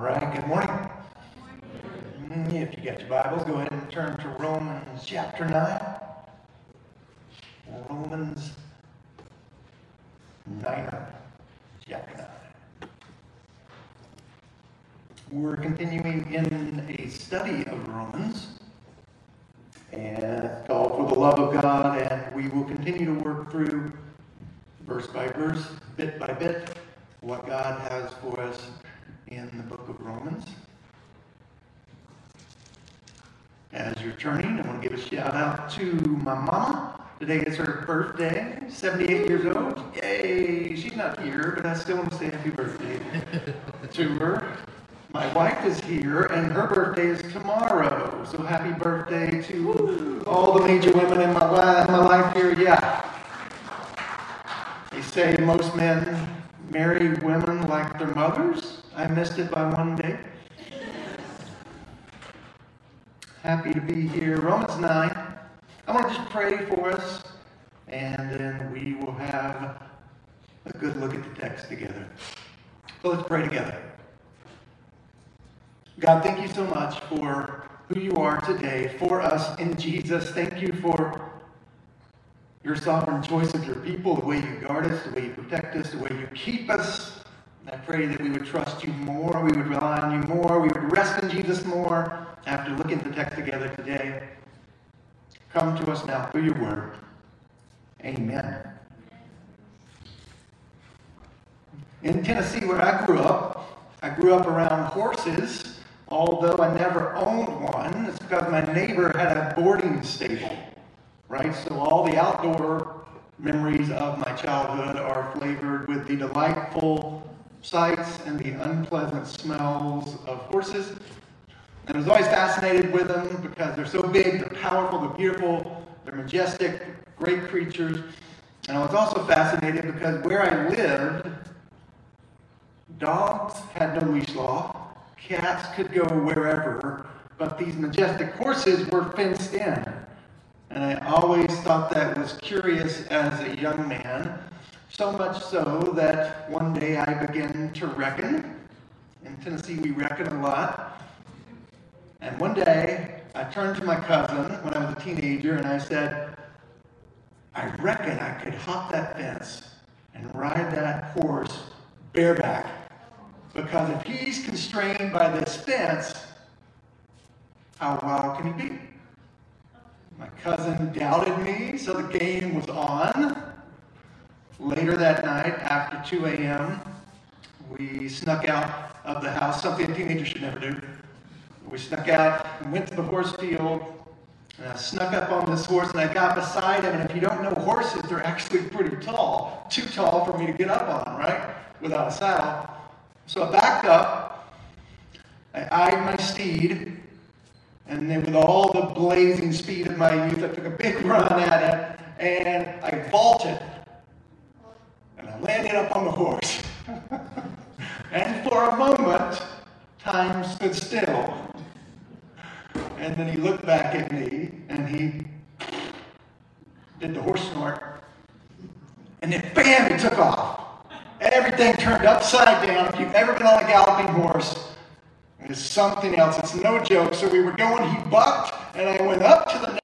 All right, good morning. Mm, If you got your Bibles, go ahead and turn to Romans chapter 9. Romans 9, chapter 9. We're continuing in a study of Romans, and called For the Love of God, and we will continue to work through verse by verse, bit by bit, what God has for us in the book of Romans. As you're turning, I want to give a shout out to my mama. Today is her birthday, 78 years old. Yay! She's not here, but I still want to say happy birthday to her. My wife is here, and her birthday is tomorrow. So happy birthday to all the major women in my, li- my life here. Yeah. They say most men marry women like their mothers. I missed it by one day. Happy to be here. Romans 9. I want to just pray for us, and then we will have a good look at the text together. So let's pray together. God, thank you so much for who you are today for us in Jesus. Thank you for your sovereign choice of your people, the way you guard us, the way you protect us, the way you keep us. I pray that we would trust you more, we would rely on you more, we would rest in Jesus more after looking at the text together today. Come to us now through your word. Amen. In Tennessee, where I grew up, I grew up around horses, although I never owned one. It's because my neighbor had a boarding stable, right? So all the outdoor memories of my childhood are flavored with the delightful sights and the unpleasant smells of horses. And I was always fascinated with them because they're so big, they're powerful, they're beautiful, they're majestic, great creatures. And I was also fascinated because where I lived, dogs had no leash law, cats could go wherever, but these majestic horses were fenced in. And I always thought that was curious as a young man. So much so that one day I began to reckon. In Tennessee, we reckon a lot. And one day, I turned to my cousin when I was a teenager and I said, I reckon I could hop that fence and ride that horse bareback. Because if he's constrained by this fence, how wild can he be? My cousin doubted me, so the game was on. Later that night, after 2 a.m., we snuck out of the house, something a teenager should never do. We snuck out and went to the horse field. And I snuck up on this horse and I got beside him. And if you don't know horses, they're actually pretty tall. Too tall for me to get up on, right? Without a saddle. So I backed up. I eyed my steed. And then, with all the blazing speed of my youth, I took a big run at it. And I vaulted landed up on the horse. and for a moment, time stood still. And then he looked back at me and he did the horse snort. And then bam, he took off. Everything turned upside down. If you've ever been on a galloping horse, it's something else. It's no joke. So we were going, he bucked, and I went up to the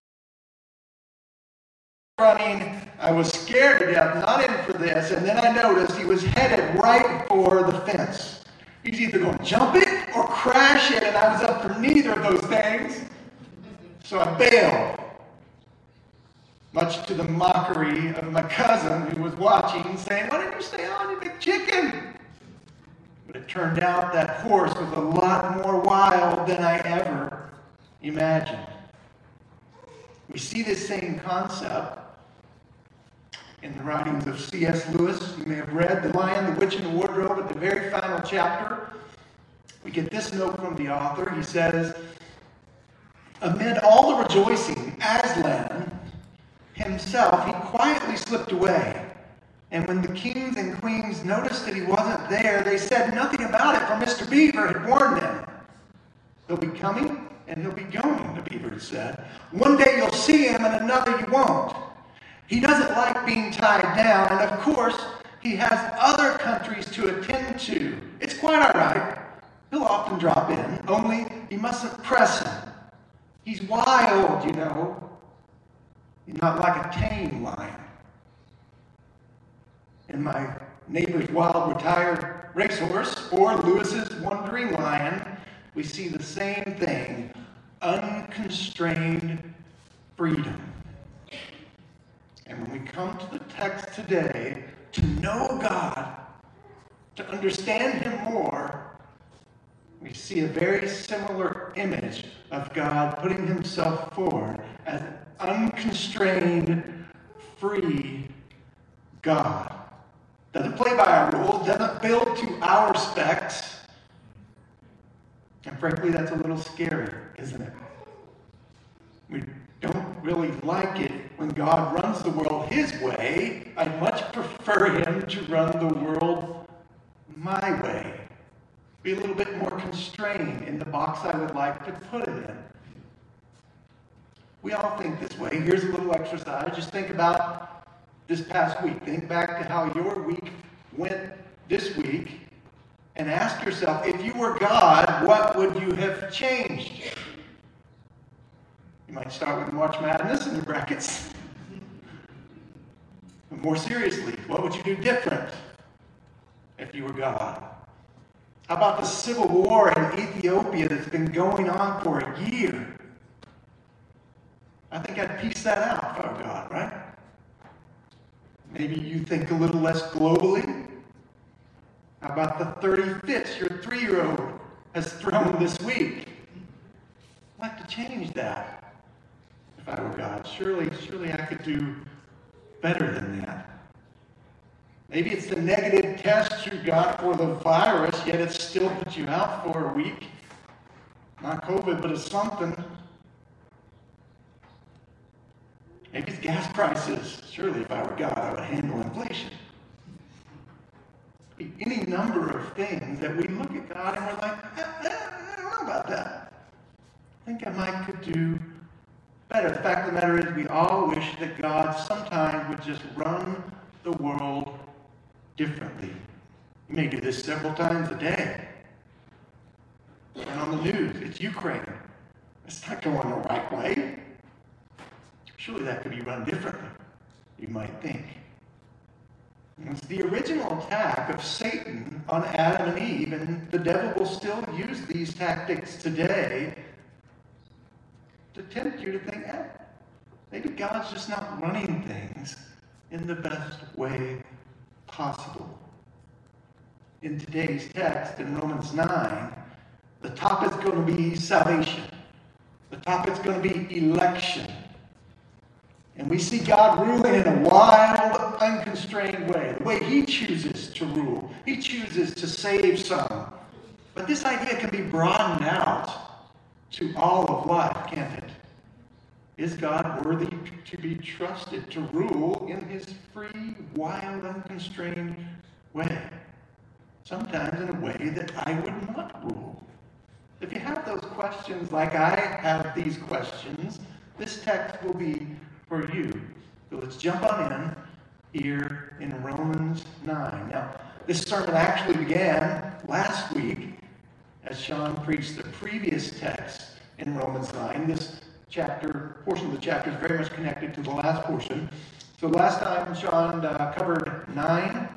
running. I was scared to death, not in for this. And then I noticed he was headed right for the fence. He's either going to jump it or crash it, and I was up for neither of those things. So I bailed, much to the mockery of my cousin who was watching, saying, Why didn't you stay on, you big chicken? But it turned out that horse was a lot more wild than I ever imagined. We see this same concept in the writings of C.S. Lewis. You may have read The Lion, the Witch, and the Wardrobe at the very final chapter. We get this note from the author. He says, Amid all the rejoicing, Aslan himself, he quietly slipped away. And when the kings and queens noticed that he wasn't there, they said nothing about it, for Mr. Beaver had warned them. He'll be coming and he'll be going, the beaver said. One day you'll see him and another you won't. He doesn't like being tied down, and of course, he has other countries to attend to. It's quite all right. He'll often drop in, only you mustn't press him. He's wild, you know. He's not like a tame lion. In my neighbor's wild retired racehorse or Lewis's wandering lion, we see the same thing unconstrained freedom. And when we come to the text today, to know God, to understand Him more, we see a very similar image of God putting Himself forward as unconstrained, free God. Doesn't play by our rules, doesn't build to our specs. And frankly, that's a little scary, isn't it? We don't really like it when God runs the world His way. I much prefer Him to run the world my way. Be a little bit more constrained in the box I would like to put Him in. We all think this way. Here's a little exercise. Just think about this past week. Think back to how your week went this week and ask yourself if you were God, what would you have changed? You might start with March Madness in the brackets. But more seriously, what would you do different if you were God? How about the civil war in Ethiopia that's been going on for a year? I think I'd piece that out if I were God, right? Maybe you think a little less globally. How about the 30 fits your three year old has thrown this week? I'd like to change that if I were God. Surely, surely I could do better than that. Maybe it's the negative test you got for the virus, yet it still put you out for a week. Not COVID, but it's something. Maybe it's gas prices. Surely, if I were God, I would handle inflation. Any number of things that we look at God and we're like, I, eh, eh, I don't know about that. I think I might could do. The fact of the matter is, we all wish that God sometimes would just run the world differently. You may do this several times a day. And on the news, it's Ukraine. It's not going the right way. Surely that could be run differently, you might think. It's the original attack of Satan on Adam and Eve, and the devil will still use these tactics today to tempt you to think, eh, maybe God's just not running things in the best way possible. In today's text, in Romans 9, the topic's going to be salvation. The topic's going to be election. And we see God ruling in a wild, unconstrained way, the way He chooses to rule. He chooses to save some. But this idea can be broadened out to all of life, can't it? Is God worthy to be trusted to rule in his free, wild, unconstrained way? Sometimes in a way that I would not rule. If you have those questions like I have these questions, this text will be for you. So let's jump on in here in Romans 9. Now, this sermon actually began last week as Sean preached the previous text in Romans 9. This chapter, portion of the chapter is very much connected to the last portion. So last time Sean uh, covered 9,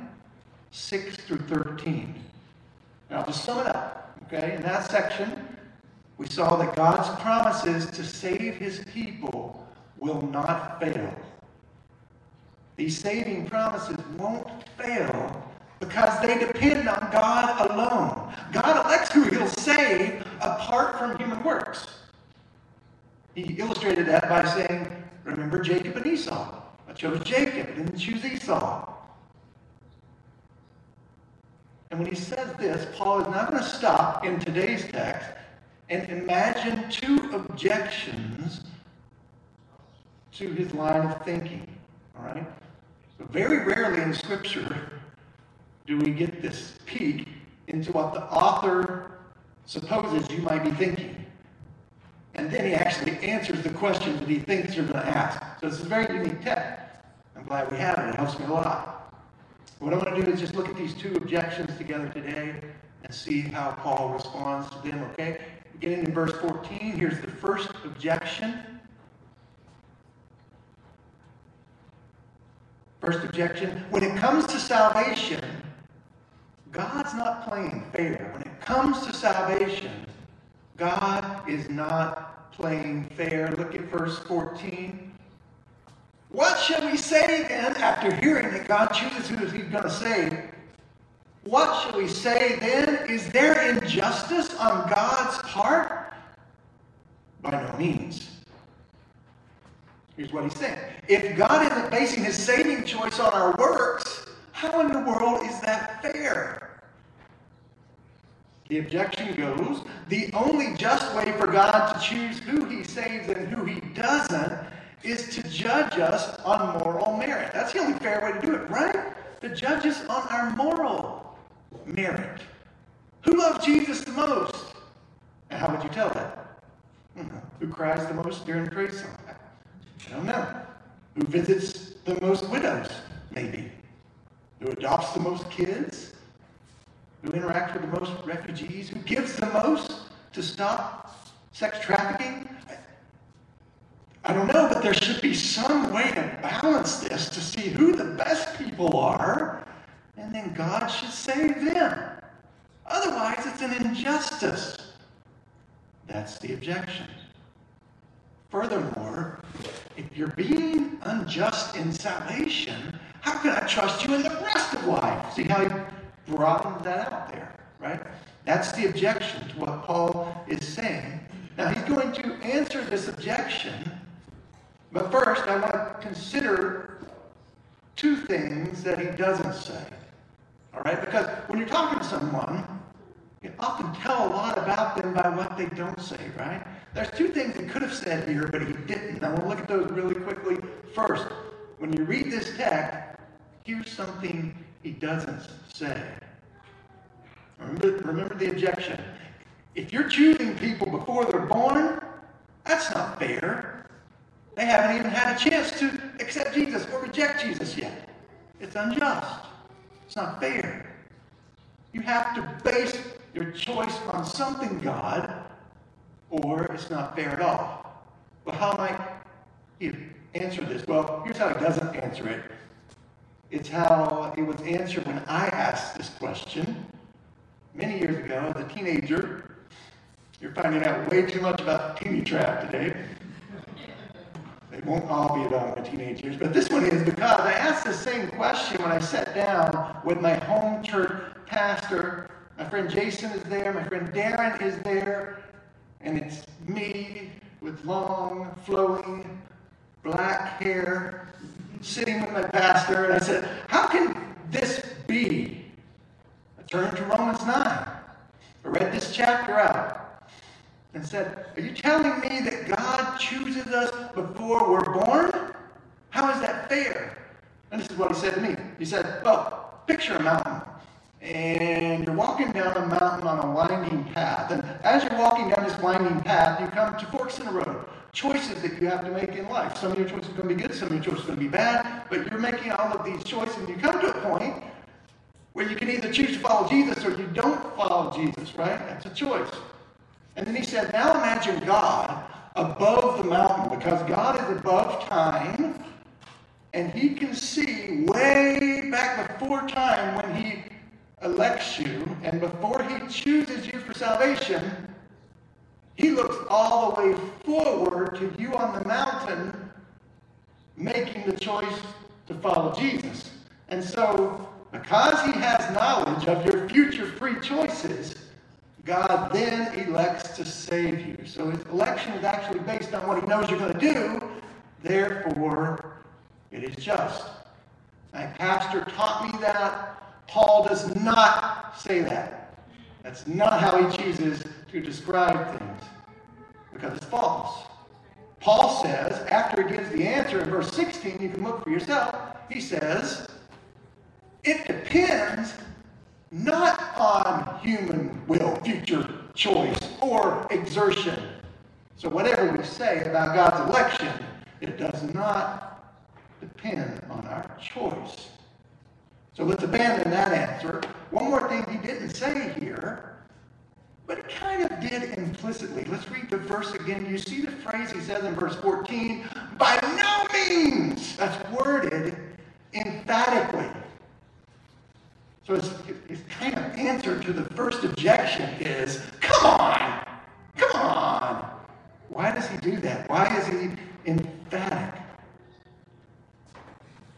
6 through 13. And I'll just sum it up. Okay, in that section, we saw that God's promises to save his people will not fail. These saving promises won't fail because they depend on God alone. God elects who he'll save apart from human works. He illustrated that by saying, Remember Jacob and Esau. I chose Jacob, didn't choose Esau. And when he says this, Paul is not going to stop in today's text and imagine two objections to his line of thinking. All right? Very rarely in Scripture do we get this peek into what the author supposes you might be thinking. And then he actually answers the question that he thinks you're going to ask. So it's a very unique text. I'm glad we have it. It helps me a lot. What I want to do is just look at these two objections together today and see how Paul responds to them, okay? Beginning in verse 14, here's the first objection. First objection when it comes to salvation, God's not playing fair. When it comes to salvation, God is not playing fair. Look at verse 14. What shall we say then after hearing that God chooses who he's going to save? What shall we say then? Is there injustice on God's part? By no means. Here's what he's saying. If God isn't basing his saving choice on our works, how in the world is that fair? The objection goes the only just way for God to choose who he saves and who he doesn't is to judge us on moral merit. That's the only fair way to do it, right? To judge us on our moral merit. Who loves Jesus the most? And how would you tell that? Hmm, who cries the most during praise song? I don't know. Who visits the most widows? Maybe. Who adopts the most kids? Who interacts with the most refugees? Who gives the most to stop sex trafficking? I don't know, but there should be some way to balance this to see who the best people are, and then God should save them. Otherwise, it's an injustice. That's the objection. Furthermore, if you're being unjust in salvation, how can I trust you in the rest of life? See how he broadened that out there, right? That's the objection to what Paul is saying. Now, he's going to answer this objection, but first, I want to consider two things that he doesn't say. All right? Because when you're talking to someone, you often tell a lot about them by what they don't say, right? There's two things he could have said here, but he didn't. I want to look at those really quickly. First, when you read this text, here's something he doesn't say. Remember, remember the objection. If you're choosing people before they're born, that's not fair. They haven't even had a chance to accept Jesus or reject Jesus yet. It's unjust. It's not fair. You have to base your choice on something, God, or it's not fair at all. Well, how might he answer this? Well, here's how he doesn't answer it. It's how it was answered when I asked this question many years ago as a teenager. You're finding out way too much about Teeny Trap today. They won't all be about my teenage years, but this one is because I asked the same question when I sat down with my home church pastor. My friend Jason is there, my friend Darren is there, and it's me with long, flowing black hair sitting with my pastor, and I said, How can this be? I turned to Romans 9. I read this chapter out and said, Are you telling me that God chooses us before we're born? How is that fair? And this is what he said to me. He said, Well, picture a mountain and you're walking down a mountain on a winding path. And as you're walking down this winding path, you come to forks in the road. Choices that you have to make in life. Some of your choices are going to be good, some of your choices are going to be bad, but you're making all of these choices, and you come to a point where you can either choose to follow Jesus or you don't follow Jesus, right? That's a choice. And then he said, Now imagine God above the mountain, because God is above time, and he can see way back before time when he elects you, and before he chooses you for salvation, he looks all the way forward to you on the mountain making the choice to follow Jesus. And so, because he has knowledge of your future free choices, God then elects to save you. So his election is actually based on what he knows you're going to do. Therefore, it is just. My pastor taught me that. Paul does not say that. That's not how he chooses to describe things because it's false. Paul says, after he gives the answer in verse 16, you can look for yourself, he says, it depends not on human will, future choice, or exertion. So, whatever we say about God's election, it does not depend on our choice. So let's abandon that answer one more thing he didn't say here, but it kind of did implicitly. Let's read the verse again. You see the phrase he says in verse 14, by no means. That's worded emphatically. So his, his kind of answer to the first objection is, come on, come on. Why does he do that? Why is he emphatic?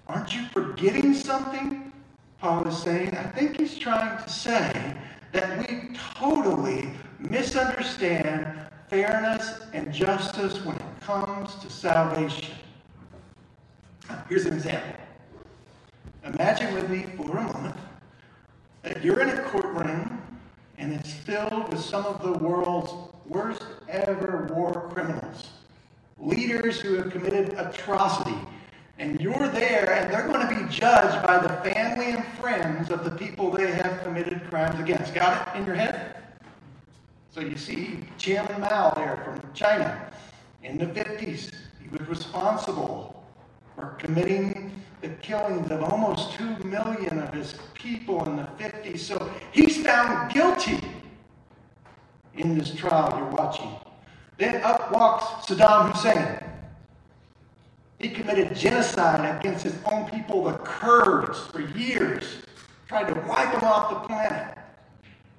Aren't you forgetting something? Paul is saying. I think he's trying to say that we totally misunderstand fairness and justice when it comes to salvation. Here's an example. Imagine with me for a moment that you're in a courtroom and it's filled with some of the world's worst ever war criminals, leaders who have committed atrocity. And you're there, and they're going to be judged by the family and friends of the people they have committed crimes against. Got it in your head? So you see Chairman Mao there from China in the 50s. He was responsible for committing the killings of almost 2 million of his people in the 50s. So he's found guilty in this trial you're watching. Then up walks Saddam Hussein. He committed genocide against his own people, the Kurds, for years, tried to wipe them off the planet.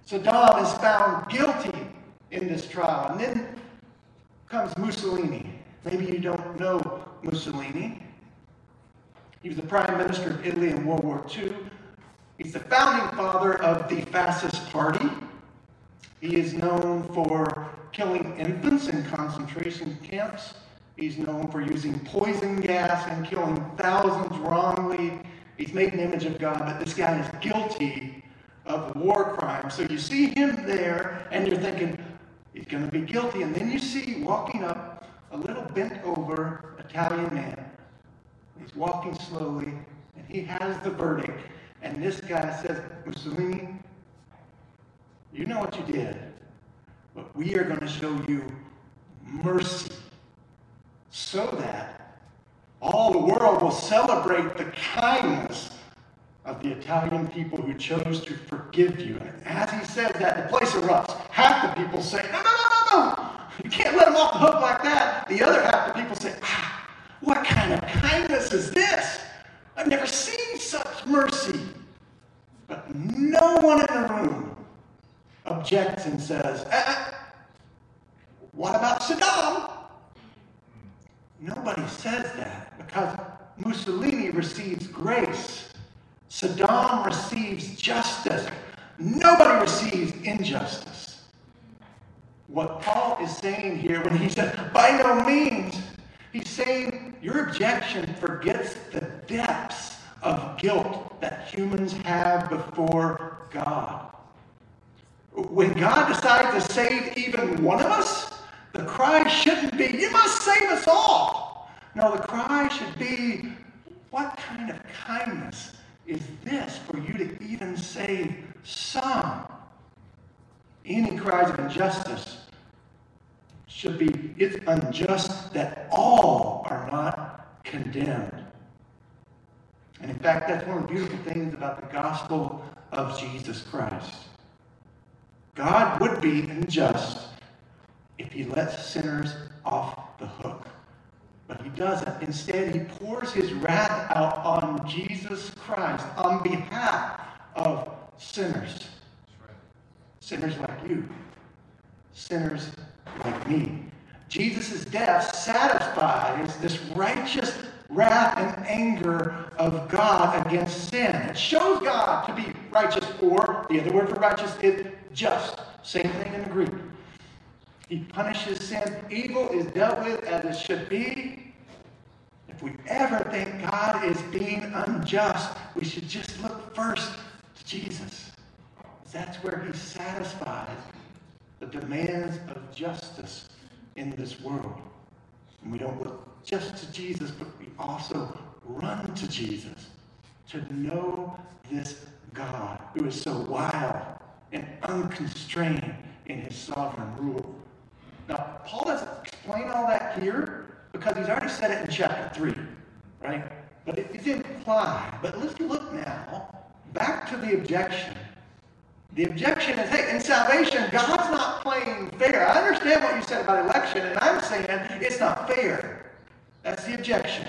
Saddam is found guilty in this trial. And then comes Mussolini. Maybe you don't know Mussolini. He was the prime minister of Italy in World War II. He's the founding father of the fascist party. He is known for killing infants in concentration camps. He's known for using poison gas and killing thousands wrongly. He's made an image of God, but this guy is guilty of war crimes. So you see him there, and you're thinking, he's going to be guilty. And then you see walking up a little bent over Italian man He's walking slowly, and he has the verdict. And this guy says, Mussolini, you know what you did, but we are going to show you mercy so that all the world will celebrate the kindness of the Italian people who chose to forgive you. And as he says that, the place erupts. Half the people say, No, no, no, no, no. You can't let him off the hook like that. The other half the people say, ah, what kind of kindness is this? I've never seen such mercy. But no one in the room objects and says, uh, What about Saddam? Nobody says that because Mussolini receives grace. Saddam receives justice. Nobody receives injustice. What Paul is saying here when he says, by no means, he's saying your objection forgets the depths of guilt that humans have before God. When God decides to save even one of us, the cry shouldn't be, You must save us all. No, the cry should be, What kind of kindness is this for you to even save some? Any cries of injustice should be it's unjust that all are not condemned. And in fact, that's one of the beautiful things about the gospel of Jesus Christ. God would be unjust if he lets sinners off the hook. But he doesn't. Instead, he pours his wrath out on Jesus Christ on behalf of sinners. Sinners like you. Sinners like me. Jesus' death satisfies this righteous wrath and anger of God against sin. It shows God to be righteous, or the other word for righteous is just. Same thing in the Greek. He punishes sin. Evil is dealt with as it should be. If we ever think God is being unjust, we should just look first to Jesus. That's where he satisfies the demands of justice in this world. And we don't look just to Jesus, but we also run to Jesus to know this God who is so wild and unconstrained in his sovereign rule. Now, Paul doesn't explain all that here because he's already said it in chapter 3, right? But it's implied. But let's look now back to the objection The objection is, hey, in salvation, God's not playing fair. I understand what you said about election, and I'm saying it's not fair. That's the objection.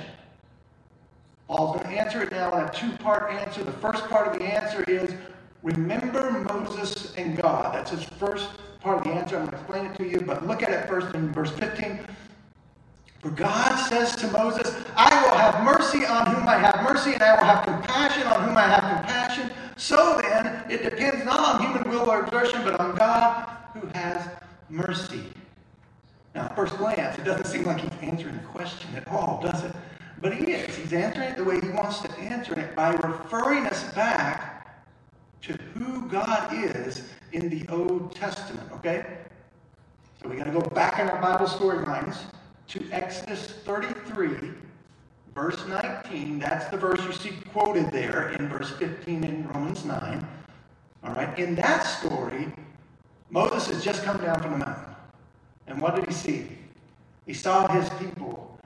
Paul's going to answer it now in a two part answer. The first part of the answer is remember Moses and God. That's his first part of the answer. I'm going to explain it to you, but look at it first in verse 15. For God says to Moses, I will have mercy on whom I have mercy, and I will have compassion on whom I have compassion. So then, it depends not on human will or exertion, but on God who has mercy. Now, at first glance, it doesn't seem like he's answering the question at all, does it? But he is. He's answering it the way he wants to answer it by referring us back to who God is in the Old Testament, okay? So we're going to go back in our Bible storylines to Exodus 33, verse 19. That's the verse you see quoted there in verse 15 in Romans 9. All right, in that story, Moses has just come down from the mountain. And what did he see? He saw his people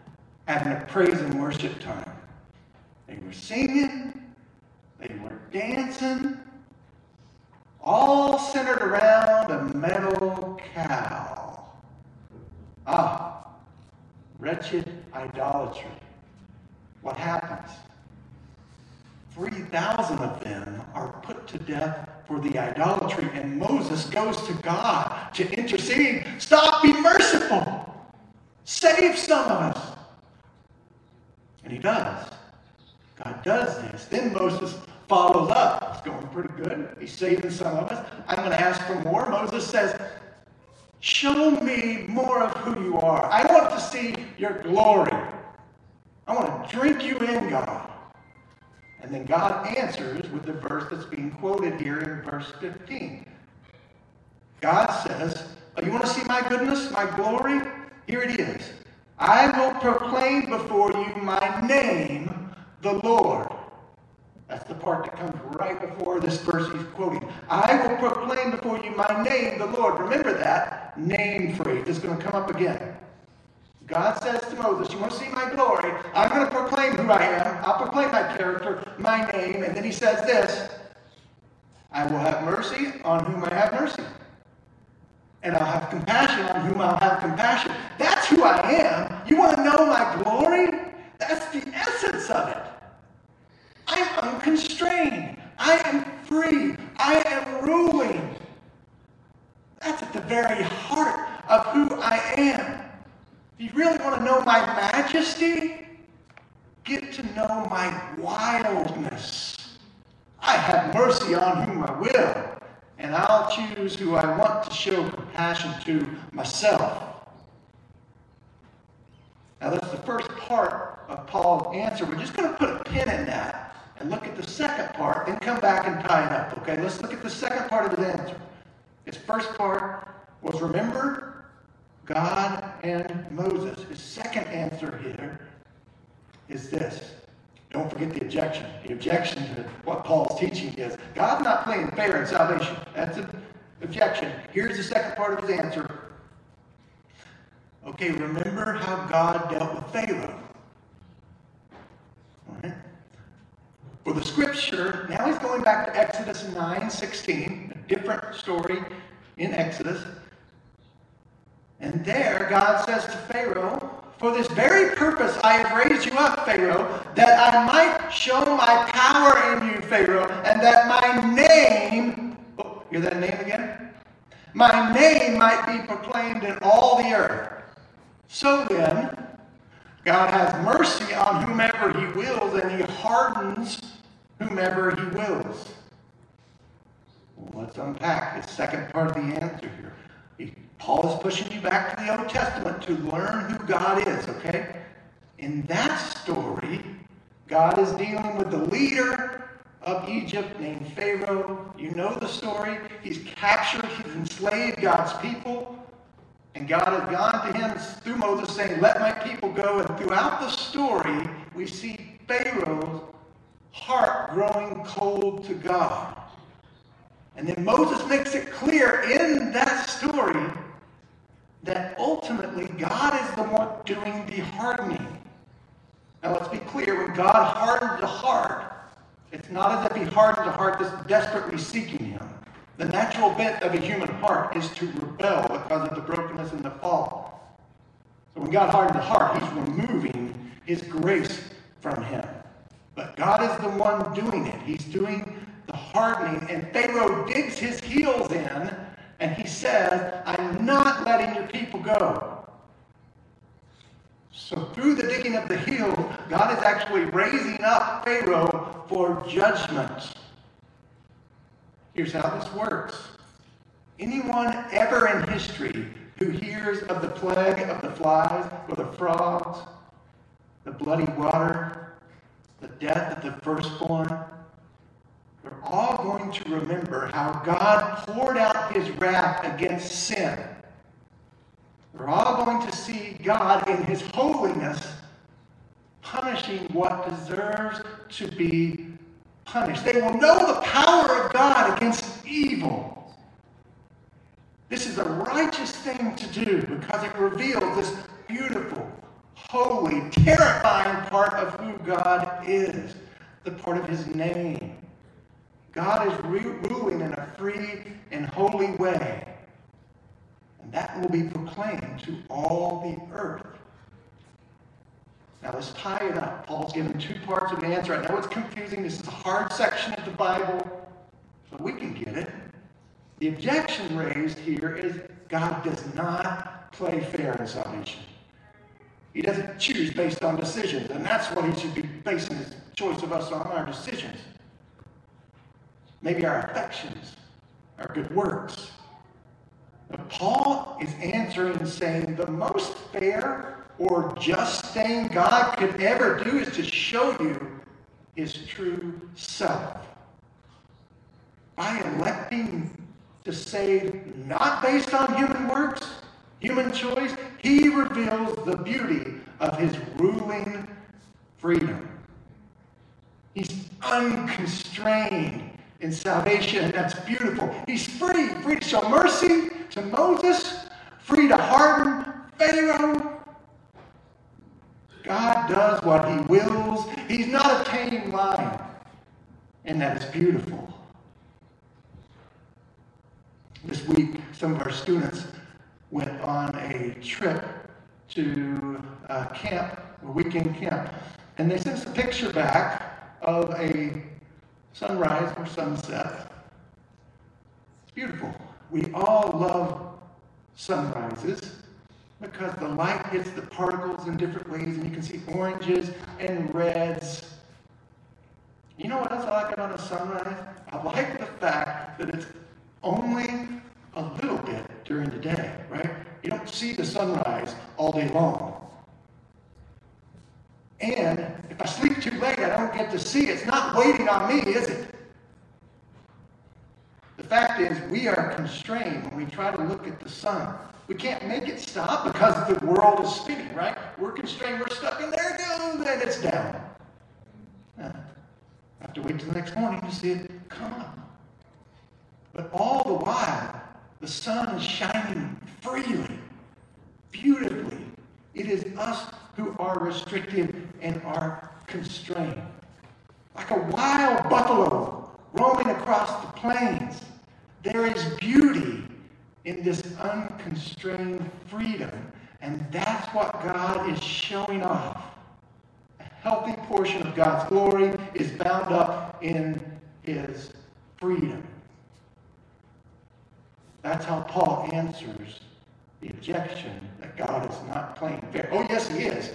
having a praise and worship time. They were singing, they were dancing, all centered around a metal cow. Ah, wretched idolatry. What happens? 3,000 of them are put to death for the idolatry, and Moses goes to God to intercede. Stop, be merciful. Save some of us. And he does. God does this. Then Moses follows up. It's going pretty good. He's saving some of us. I'm going to ask for more. Moses says, Show me more of who you are. I want to see your glory. I want to drink you in, God. And then God answers with the verse that's being quoted here in verse 15. God says, oh, You want to see my goodness, my glory? Here it is. I will proclaim before you my name, the Lord. Part that comes right before this verse he's quoting. I will proclaim before you my name, the Lord. Remember that name phrase is going to come up again. God says to Moses, You want to see my glory? I'm going to proclaim who I am. I'll proclaim my character, my name. And then he says this I will have mercy on whom I have mercy. And I'll have compassion on whom I'll have compassion. That's who I am. You want to know my glory? That's the essence of it. I'm unconstrained. I am free. I am ruling. That's at the very heart of who I am. If you really want to know my majesty, get to know my wildness. I have mercy on whom I will, and I'll choose who I want to show compassion to myself. Now, that's the first part of Paul's answer. We're just going to put a pin in that and look at the second part, then come back and tie it up. Okay, let's look at the second part of his answer. His first part was remember God and Moses. His second answer here is this. Don't forget the objection. The objection to what Paul's teaching is God's not playing fair in salvation. That's an objection. Here's the second part of his answer. Okay, remember how God dealt with Pharaoh. All right? For the scripture, now he's going back to Exodus 9 16, a different story in Exodus. And there, God says to Pharaoh, For this very purpose I have raised you up, Pharaoh, that I might show my power in you, Pharaoh, and that my name, oh, hear that name again? My name might be proclaimed in all the earth. So then, God has mercy on whomever he wills, and he hardens whomever he wills. Well, let's unpack the second part of the answer here. He, Paul is pushing you back to the Old Testament to learn who God is, okay? In that story, God is dealing with the leader of Egypt named Pharaoh. You know the story. He's captured, he's enslaved God's people. And God has gone to him through Moses saying, Let my people go. And throughout the story, we see Pharaoh heart growing cold to God. And then Moses makes it clear in that story that ultimately God is the one doing the hardening. Now let's be clear when God hardened the heart, it's not as if he hardened the heart that's desperately seeking him. The natural bent of a human heart is to rebel because of the brokenness and the fall. So when God hardens the heart, he's removing his grace from him. But God is the one doing it. He's doing the hardening. And Pharaoh digs his heels in and he says, I'm not letting your people go. So, through the digging of the heel, God is actually raising up Pharaoh for judgment. Here's how this works anyone ever in history who hears of the plague of the flies or the frogs, the bloody water, death of the firstborn, they're all going to remember how God poured out his wrath against sin. They're all going to see God in his holiness punishing what deserves to be punished. They will know the power of God against evil. This is a righteous thing to do because it reveals this beautiful, holy, terrifying part of who God is, the part of his name. God is ruling in a free and holy way. And that will be proclaimed to all the earth. Now let's tie it up. Paul's given two parts of an answer. I know it's confusing. This is a hard section of the Bible, but we can get it. The objection raised here is God does not play fair in salvation. He doesn't choose based on decisions, and that's what he should be basing his choice of us on our decisions maybe our affections, our good works. But Paul is answering saying the most fair or just thing God could ever do is to show you his true self. By electing to save not based on human works, human choice, he reveals the beauty of his ruling freedom. He's unconstrained in salvation. That's beautiful. He's free, free to show mercy to Moses, free to harden Pharaoh. God does what he wills. He's not a tame lion. And that is beautiful. This week, some of our students went on a trip to uh, camp, a weekend camp, and they sent us a picture back of a sunrise or sunset. It's beautiful. We all love sunrises because the light hits the particles in different ways and you can see oranges and reds. You know what else I like about a sunrise? I like the fact that it's only a little bit during the day, right? You don't see the sunrise all day long. And if I sleep too late, I don't get to see it. It's not waiting on me, is it? The fact is, we are constrained when we try to look at the sun. We can't make it stop because the world is spinning, right? We're constrained, we're stuck, and there it goes, and it's down. I have to wait till the next morning to see it come up. But all the while, the sun is shining freely, beautifully. It is us who are restricted and are constrained. Like a wild buffalo roaming across the plains, there is beauty in this unconstrained freedom. And that's what God is showing off. A healthy portion of God's glory is bound up in his freedom. That's how Paul answers the objection that God is not playing fair. Oh, yes, He is.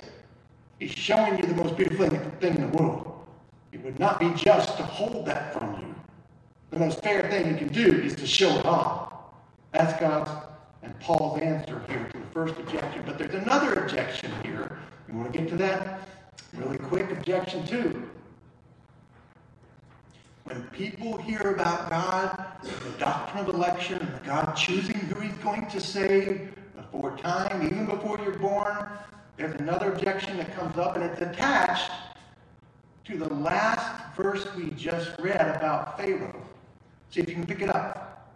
He's showing you the most beautiful thing in the world. It would not be just to hold that from you. The most fair thing you can do is to show it off. That's God's and Paul's answer here to the first objection. But there's another objection here. You want to get to that? Really quick. Objection two. When people hear about God, the doctrine of election, and God choosing who he's going to save before time, even before you're born, there's another objection that comes up, and it's attached to the last verse we just read about Pharaoh. See if you can pick it up.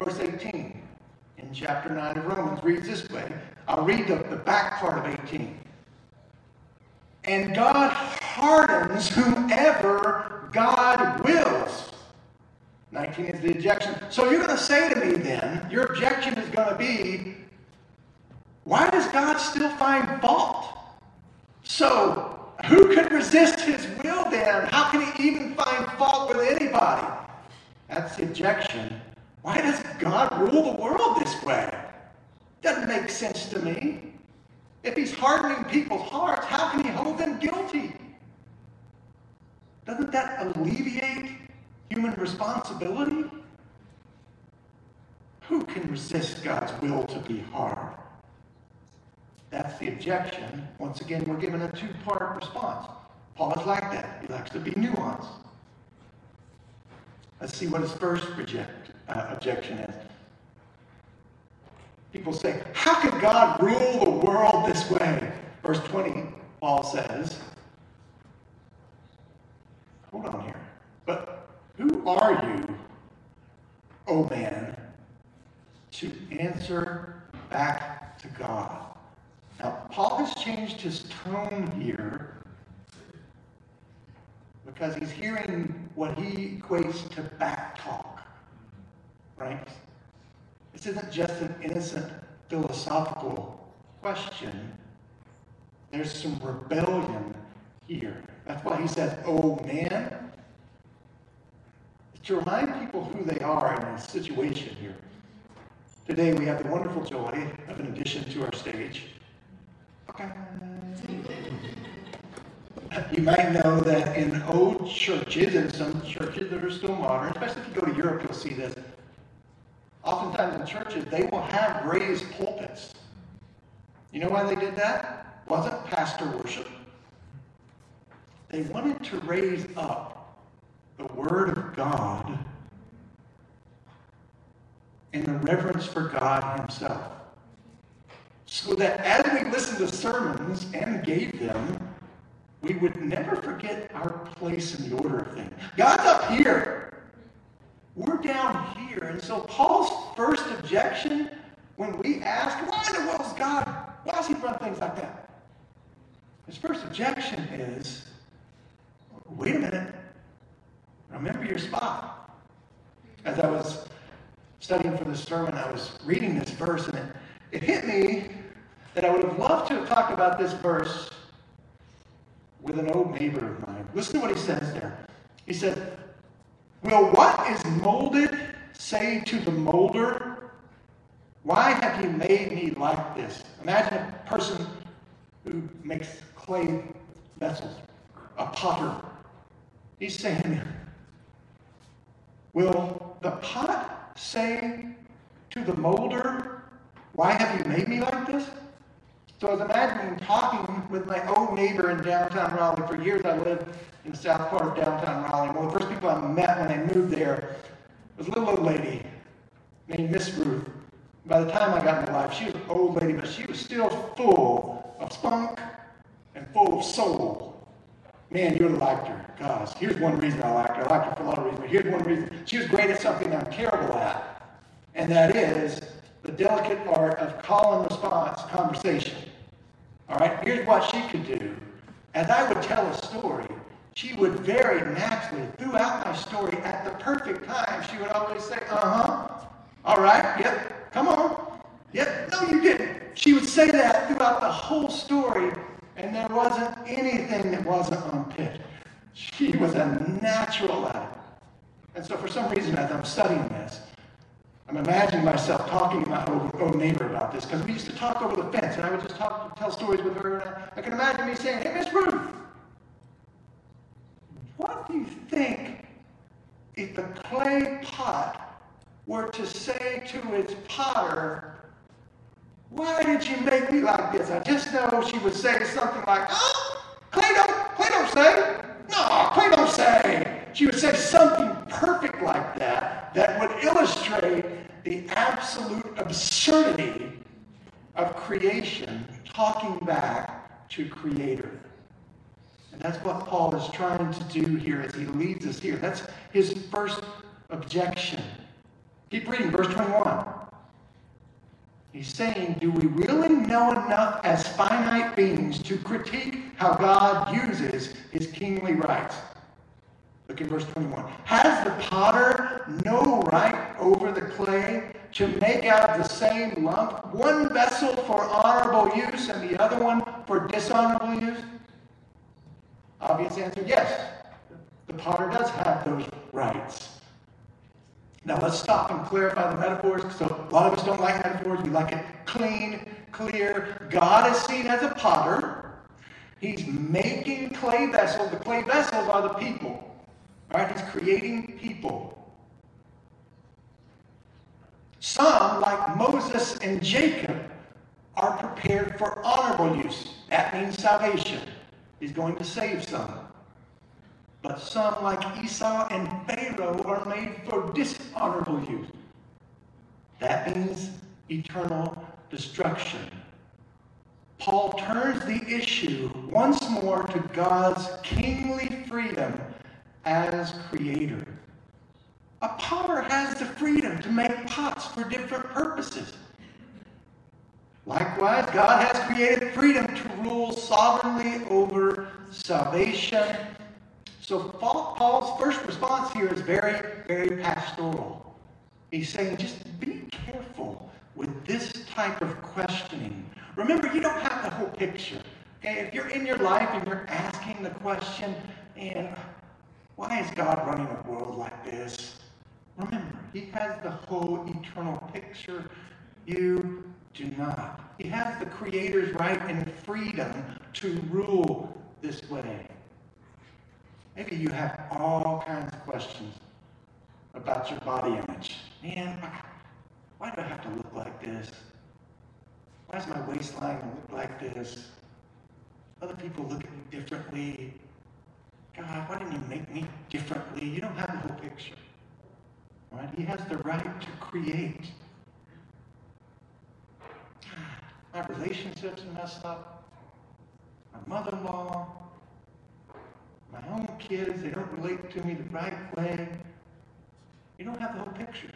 Verse 18 in chapter 9 of Romans reads this way. I'll read the, the back part of 18. And God hardens whomever God wills. 19. 19 is the objection. So you're going to say to me then, your objection is going to be, why does God still find fault? So, who could resist his will then? How can he even find fault with anybody? That's the objection. Why does God rule the world this way? Doesn't make sense to me. If he's hardening people's hearts, how can he hold them guilty? Doesn't that alleviate human responsibility? Who can resist God's will to be hard? That's the objection. Once again, we're given a two part response. Paul is like that, he likes to be nuanced. Let's see what his first reject, uh, objection is. People say, How could God rule the world this way? Verse 20, Paul says, Hold on here. But who are you, O oh man, to answer back to God? Now, Paul has changed his tone here because he's hearing what he equates to back talk. Right? This isn't just an innocent philosophical question. There's some rebellion here. That's why he says, oh man. To remind people who they are in a situation here. Today we have the wonderful joy of an addition to our stage. Okay. You might know that in old churches, and some churches that are still modern, especially if you go to Europe, you'll see this. Oftentimes in churches, they will have raised pulpits. You know why they did that? Wasn't pastor worship. They wanted to raise up the Word of God and the reverence for God Himself. So that as we listened to sermons and gave them, we would never forget our place in the order of things. God's up here. We're down here. And so Paul's first objection when we ask, why in the world is God, why does he run things like that? His first objection is, wait a minute, remember your spot. As I was studying for this sermon, I was reading this verse, and it, it hit me that I would have loved to have talked about this verse with an old neighbor of mine. Listen to what he says there. He said, Will what is molded say to the molder, Why have you made me like this? Imagine a person who makes clay vessels, a potter. He's saying, Will the pot say to the molder, Why have you made me like this? So I was imagining talking with my old neighbor in downtown Raleigh. For years I lived in the south part of downtown Raleigh. One of the first people I met when I moved there was a little old lady named Miss Ruth. By the time I got into life, she was an old lady, but she was still full of spunk and full of soul. Man, you would have liked her. Gosh, here's one reason I liked her. I liked her for a lot of reasons, but here's one reason. She was great at something I'm terrible at, and that is the delicate art of call and response conversation. All right, here's what she could do. As I would tell a story, she would very naturally, throughout my story, at the perfect time, she would always say, uh huh, all right, yep, come on. Yep, no, you didn't. She would say that throughout the whole story, and there wasn't anything that wasn't on pitch. She was a natural at it. And so, for some reason, as I'm studying this, I'm imagining myself talking to my old, neighbor about this because we used to talk over the fence, and I would just talk, tell stories with her. And I, I can imagine me saying, "Hey, Miss Ruth, what do you think if the clay pot were to say to its potter, why did you make me like this? I just know she would say something like, oh, clay don't, clay don't say. No, clay don't say. She would say something perfect like that that would illustrate the absolute absurdity of creation talking back to Creator. And that's what Paul is trying to do here as he leads us here. That's his first objection. Keep reading, verse 21. He's saying, Do we really know enough as finite beings to critique how God uses his kingly rights? Look at verse 21. Has the potter no right over the clay to make out of the same lump one vessel for honorable use and the other one for dishonorable use? Obvious answer yes. The potter does have those rights. Now let's stop and clarify the metaphors. So a lot of us don't like metaphors. We like it clean, clear. God is seen as a potter. He's making clay vessels. The clay vessels are the people. Right, he's creating people. Some, like Moses and Jacob, are prepared for honorable use. That means salvation. He's going to save some. But some, like Esau and Pharaoh, are made for dishonorable use. That means eternal destruction. Paul turns the issue once more to God's kingly freedom as creator. A potter has the freedom to make pots for different purposes. Likewise, God has created freedom to rule sovereignly over salvation so Paul's first response here is very, very pastoral. He's saying, just be careful with this type of questioning. Remember, you don't have the whole picture. Okay? If you're in your life and you're asking the question, and why is God running a world like this? Remember, He has the whole eternal picture. You do not. He has the Creator's right and freedom to rule this way. Maybe you have all kinds of questions about your body image. Man, why do I have to look like this? Why does my waistline look like this? Other people look at me differently. God, why didn't you make me differently? You don't have the whole picture. Right? He has the right to create. My relationships are messed up. My mother-in-law, my own kids, they don't relate to me the right way. You don't have the whole picture.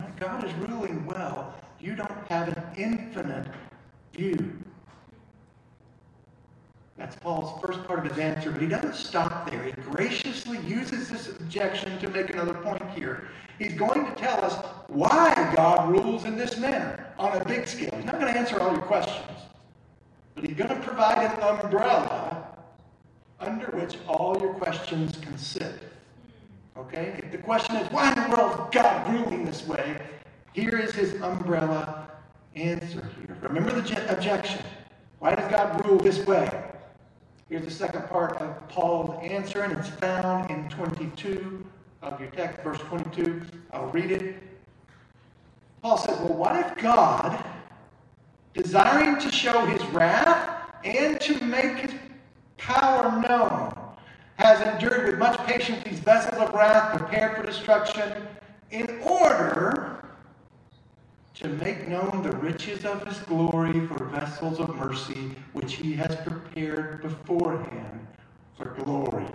Right? God is ruling well. You don't have an infinite view. That's Paul's first part of his answer, but he doesn't stop there. He graciously uses this objection to make another point here. He's going to tell us why God rules in this manner on a big scale. He's not going to answer all your questions, but he's going to provide an umbrella under which all your questions can sit. Okay? If the question is, why in the world is God ruling this way? Here is his umbrella answer here. Remember the objection. Why does God rule this way? Here's the second part of Paul's answer, and it's found in 22 of your text, verse 22. I'll read it. Paul says, Well, what if God, desiring to show his wrath and to make his power known, has endured with much patience these vessels of wrath prepared for destruction, in order to make known the riches of his glory for vessels of mercy, which he has prepared beforehand for glory.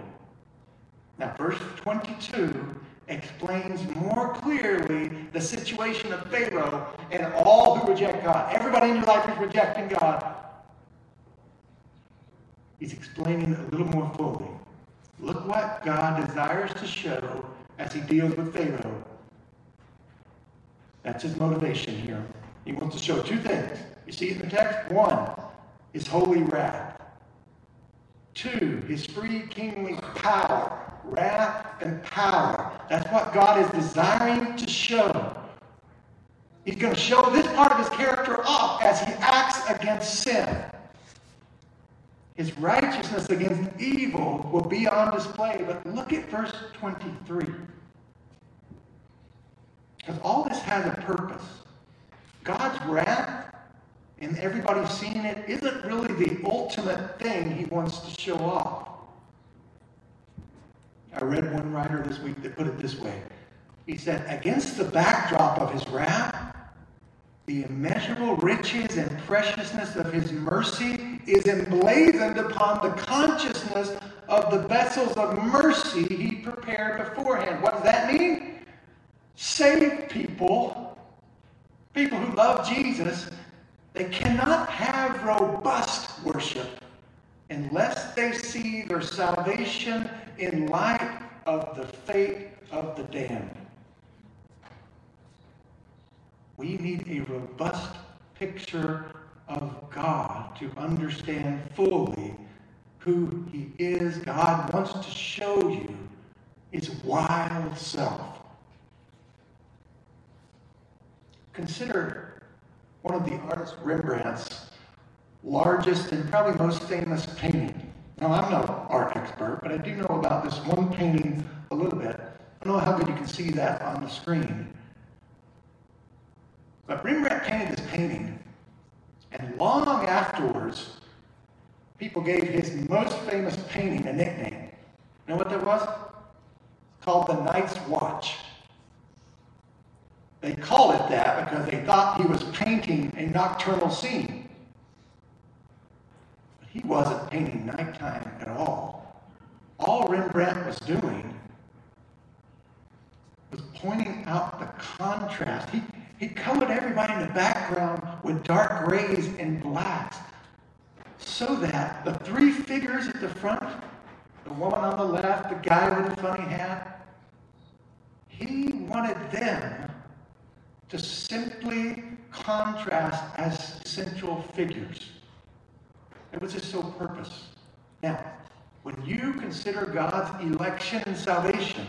Now, verse 22 explains more clearly the situation of Pharaoh and all who reject God. Everybody in your life is rejecting God. He's explaining a little more fully. Look what God desires to show as he deals with Pharaoh. That's his motivation here. He wants to show two things. You see in the text? One, his holy wrath. Two, his free kingly power. Wrath and power. That's what God is desiring to show. He's going to show this part of his character off as he acts against sin. His righteousness against evil will be on display. But look at verse 23. Because all this has a purpose. God's wrath, and everybody seeing it, isn't really the ultimate thing he wants to show off. I read one writer this week that put it this way. He said, Against the backdrop of his wrath, the immeasurable riches and preciousness of his mercy is emblazoned upon the consciousness of the vessels of mercy he prepared beforehand. What does that mean? Saved people, people who love Jesus, they cannot have robust worship unless they see their salvation in light of the fate of the damned. We need a robust picture of God to understand fully who He is. God wants to show you His wild self. Consider one of the artist Rembrandt's largest and probably most famous painting. Now, I'm no art expert, but I do know about this one painting a little bit. I don't know how good you can see that on the screen. But Rembrandt painted this painting, and long afterwards, people gave his most famous painting a nickname. You know what that was? It's called The Night's Watch. They called it that because they thought he was painting a nocturnal scene. But he wasn't painting nighttime at all. All Rembrandt was doing was pointing out the contrast. He, he colored everybody in the background with dark grays and blacks so that the three figures at the front, the woman on the left, the guy with the funny hat, he wanted them to simply contrast as central figures. It was his sole purpose. Now, when you consider God's election and salvation,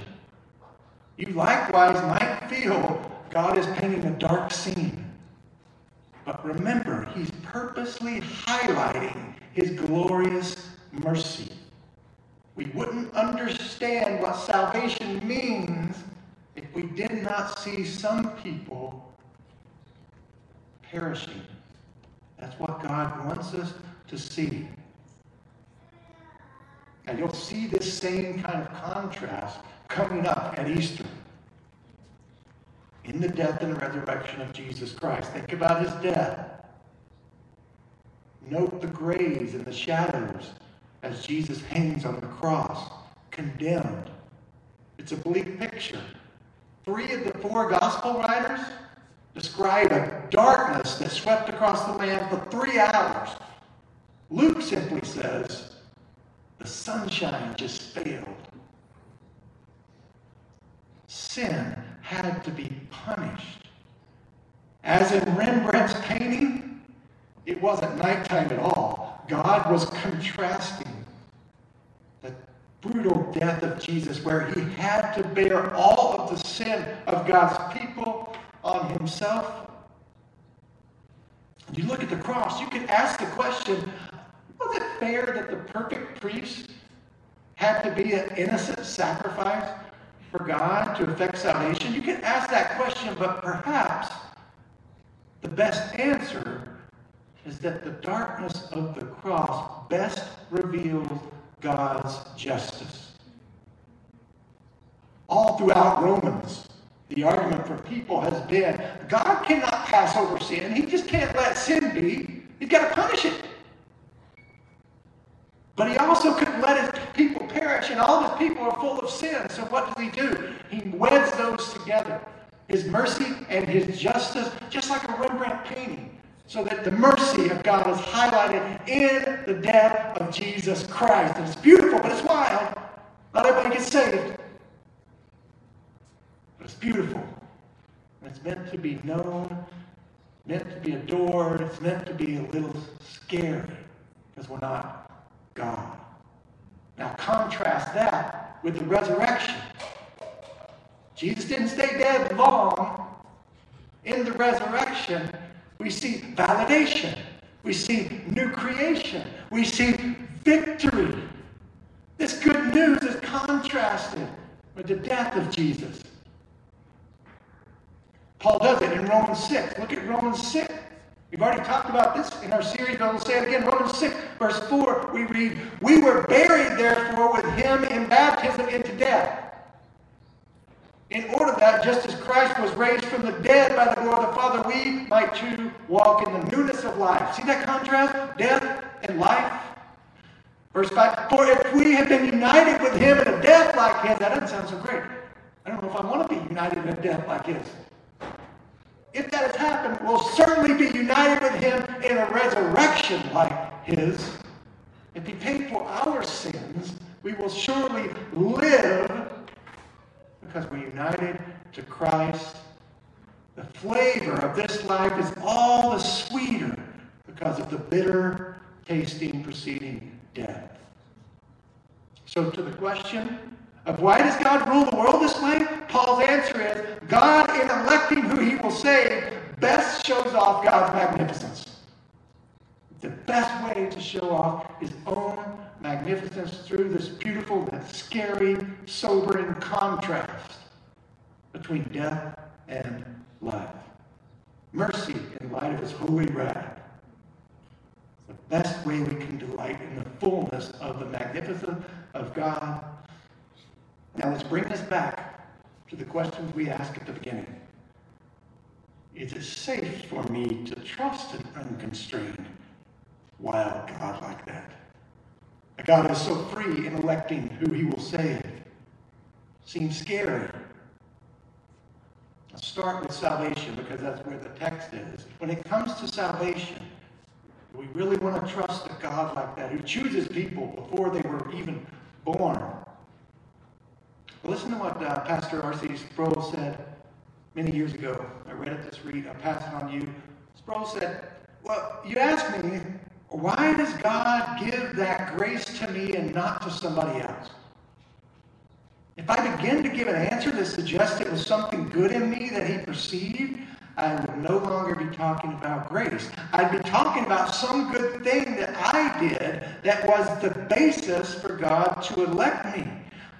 you likewise might feel God is painting a dark scene. But remember, he's purposely highlighting his glorious mercy. We wouldn't understand what salvation means if we did not see some people perishing. That's what God wants us to see. And you'll see this same kind of contrast coming up at Easter in the death and resurrection of Jesus Christ. Think about his death. Note the graves and the shadows as Jesus hangs on the cross, condemned. It's a bleak picture. Three of the four gospel writers describe a darkness that swept across the land for three hours. Luke simply says, the sunshine just failed. Sin had to be punished. As in Rembrandt's painting, it wasn't nighttime at all. God was contrasting brutal death of Jesus, where he had to bear all of the sin of God's people on himself. You look at the cross, you can ask the question was it fair that the perfect priest had to be an innocent sacrifice for God to effect salvation? You can ask that question, but perhaps the best answer is that the darkness of the cross best reveals God's justice. All throughout Romans, the argument for people has been God cannot pass over sin. He just can't let sin be. He's got to punish it. But he also couldn't let his people perish, and all his people are full of sin. So what does he do? He weds those together. His mercy and his justice, just like a Rembrandt painting, so that the mercy of God is highlighted in the death of Jesus Christ. And it's beautiful, but it's wild. Not everybody gets saved. But it's beautiful. And it's meant to be known, meant to be adored, it's meant to be a little scary because we're not God. Now contrast that with the resurrection. Jesus didn't stay dead long. In the resurrection, we see validation. We see new creation. We see victory. This good news is contrasted with the death of Jesus. Paul does it in Romans 6. Look at Romans 6. We've already talked about this in our series, but I'll say it again. Romans 6, verse 4, we read, We were buried, therefore, with him in baptism into death. In order that, just as Christ was raised from the dead by the glory of the Father, we might too walk in the newness of life. See that contrast? Death and life. Verse 5, For if we have been united with him in a death like his, that doesn't sound so great. I don't know if I want to be united in a death like his if that has happened, we'll certainly be united with him in a resurrection like his. If he paid for our sins, we will surely live to Christ, the flavor of this life is all the sweeter because of the bitter tasting preceding death. So, to the question of why does God rule the world this way, Paul's answer is God, in electing who he will save, best shows off God's magnificence. The best way to show off his own magnificence through this beautiful and scary, sobering contrast between death and life. Mercy in light of his holy wrath. The best way we can delight in the fullness of the magnificence of God. Now let's bring this back to the questions we asked at the beginning. Is it safe for me to trust an unconstrained, wild God like that? A God who is so free in electing who he will save. Seems scary. Let's start with salvation because that's where the text is. When it comes to salvation, we really want to trust a God like that who chooses people before they were even born. listen to what uh, Pastor R.C. Sproul said many years ago. I read it this week. I'll pass it on you. Sproul said, Well, you asked me, why does God give that grace to me and not to somebody else? If I begin to give an answer that suggests it was something good in me that he perceived, I would no longer be talking about grace. I'd be talking about some good thing that I did that was the basis for God to elect me.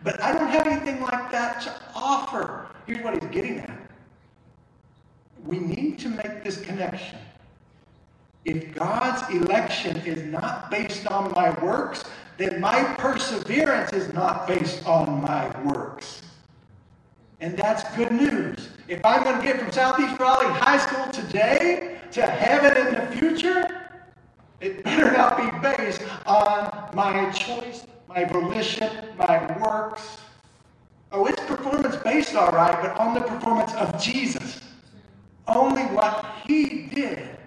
But I don't have anything like that to offer. Here's what he's getting at. We need to make this connection. If God's election is not based on my works, then my perseverance is not based on my works. And that's good news. If I'm going to get from Southeast Raleigh High School today to heaven in the future, it better not be based on my choice, my volition, my works. Oh, it's performance based, all right, but on the performance of Jesus. Only what he did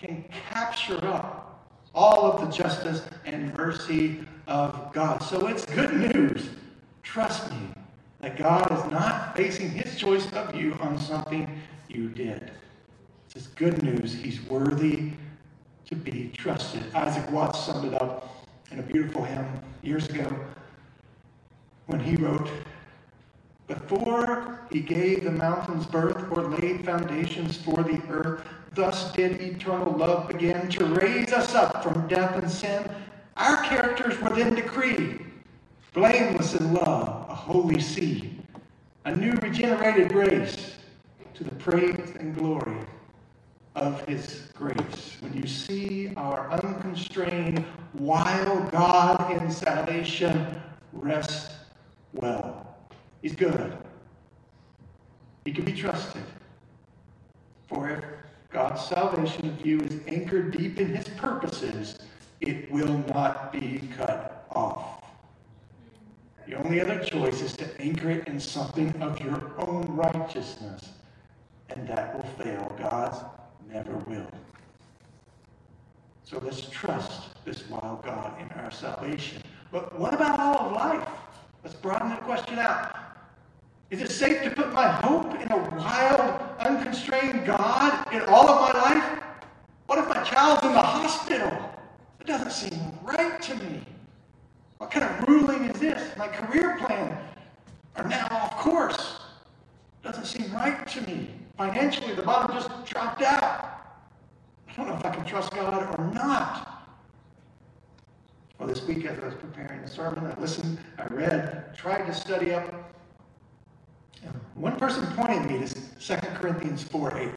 can capture up all of the justice and mercy of God. So it's good news. Trust me that God is not basing his choice of you on something you did. It's good news. He's worthy to be trusted. Isaac Watts summed it up in a beautiful hymn years ago when he wrote, Before he gave the mountains birth or laid foundations for the earth, Thus did eternal love begin to raise us up from death and sin. Our characters were then decreed, blameless in love, a holy seed, a new regenerated race, to the praise and glory of his grace. When you see our unconstrained, wild God in salvation, rest well. He's good. He can be trusted. For if God's salvation of you is anchored deep in his purposes, it will not be cut off. The only other choice is to anchor it in something of your own righteousness, and that will fail. God's never will. So let's trust this wild God in our salvation. But what about all of life? Let's broaden the question out. Is it safe to put my hope in a wild, unconstrained God in all of my life? What if my child's in the hospital? It doesn't seem right to me. What kind of ruling is this? My career plan are now off course. Doesn't seem right to me. Financially, the bottom just dropped out. I don't know if I can trust God or not. Well, this week as I was preparing the sermon, I listened, I read, tried to study up one person pointed me to 2 Corinthians 4 8.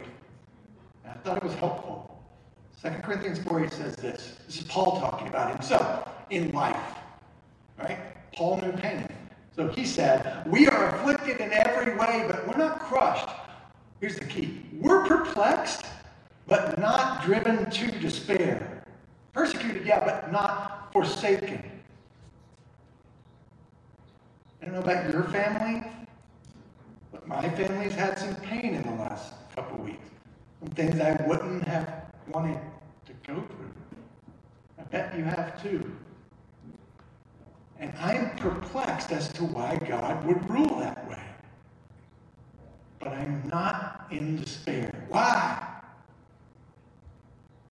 I thought it was helpful. 2 Corinthians 4 8 says this. This is Paul talking about himself in life. Right? Paul knew pain. So he said, We are afflicted in every way, but we're not crushed. Here's the key we're perplexed, but not driven to despair. Persecuted, yeah, but not forsaken. I don't know about your family, but my family's had some pain in the last couple weeks. Some things I wouldn't have wanted to go through. I bet you have too. And I'm perplexed as to why God would rule that way. but I'm not in despair. Why?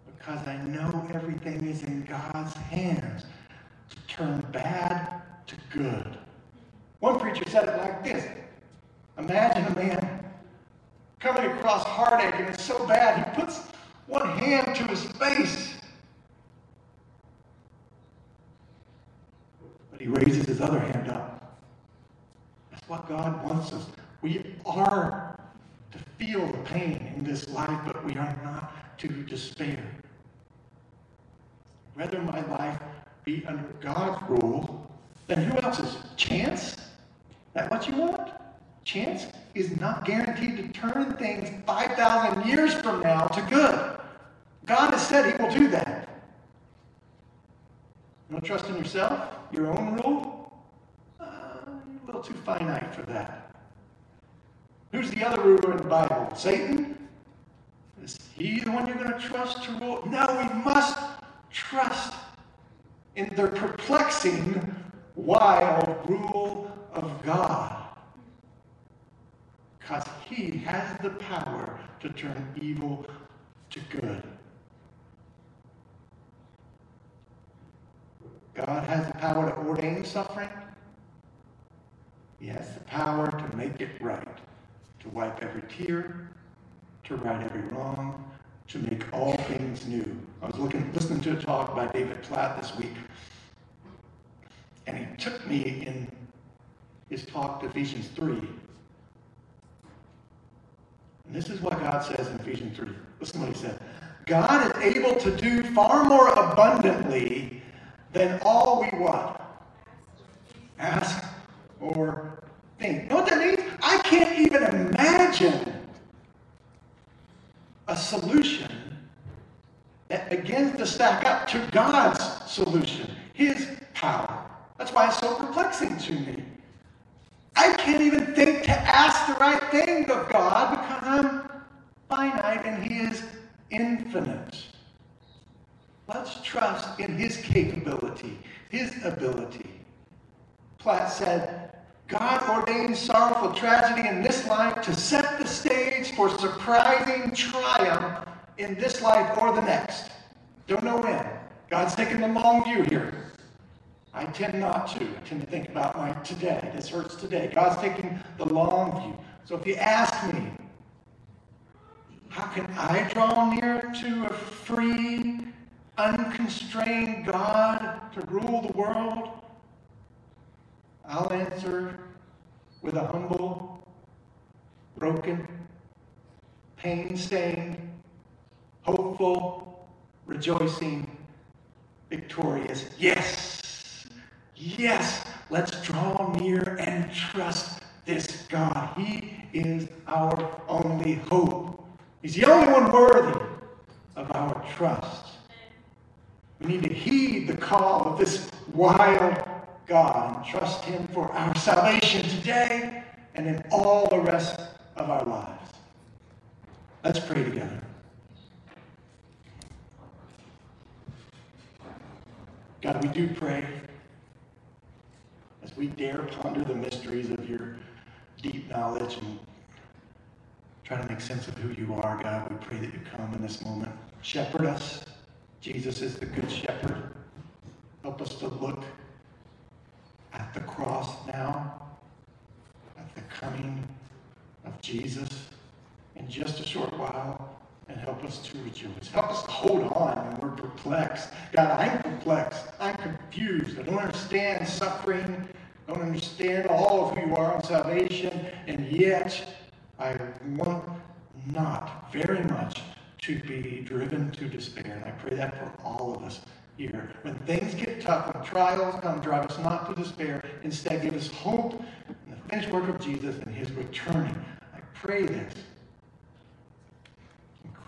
Because I know everything is in God's hands to turn bad to good. One preacher said it like this Imagine a man coming across heartache and it's so bad he puts one hand to his face. But he raises his other hand up. That's what God wants us. We are to feel the pain in this life, but we are not to despair. Rather, my life be under God's rule than who else's? Chance? That what you want? Chance is not guaranteed to turn things 5,000 years from now to good. God has said He will do that. No trust in yourself, your own rule? Uh, a little too finite for that. Who's the other ruler in the Bible? Satan? Is he the one you're going to trust to rule? No, we must trust in the perplexing, wild rule of God. Because he has the power to turn evil to good. God has the power to ordain suffering. He has the power to make it right, to wipe every tear, to right every wrong, to make all things new. I was looking, listening to a talk by David Platt this week, and he took me in his talk to Ephesians 3. And this is what God says in Ephesians 3. Listen to what he said. God is able to do far more abundantly than all we what? Ask or think. You know what that means? I can't even imagine a solution that begins to stack up to God's solution, His power. That's why it's so perplexing to me. I can't even think to ask the right thing of God because I'm finite and He is infinite. Let's trust in his capability, his ability. Platt said, God ordains sorrowful tragedy in this life to set the stage for surprising triumph in this life or the next. Don't know when. God's taking the long view here. I tend not to. I tend to think about my today. This hurts today. God's taking the long view. So if you ask me, how can I draw near to a free unconstrained God to rule the world? I'll answer with a humble, broken, pain stained, hopeful, rejoicing, victorious. Yes, yes, let's draw near and trust this God. He is our only hope. He's the only one worthy of our trust. We need to heed the call of this wild God and trust Him for our salvation today and in all the rest of our lives. Let's pray together. God, we do pray as we dare ponder the mysteries of your deep knowledge and try to make sense of who you are, God. We pray that you come in this moment. Shepherd us Jesus is the Good Shepherd. Help us to look at the cross now, at the coming of Jesus in just a short while, and help us to rejoice. Help us to hold on when we're perplexed. God, I'm perplexed. I'm confused. I don't understand suffering. I don't understand all of who you are in salvation, and yet I want not very much to be driven to despair. And I pray that for all of us here. When things get tough, when trials come, drive us not to despair. Instead, give us hope in the finished work of Jesus and his returning. I pray this.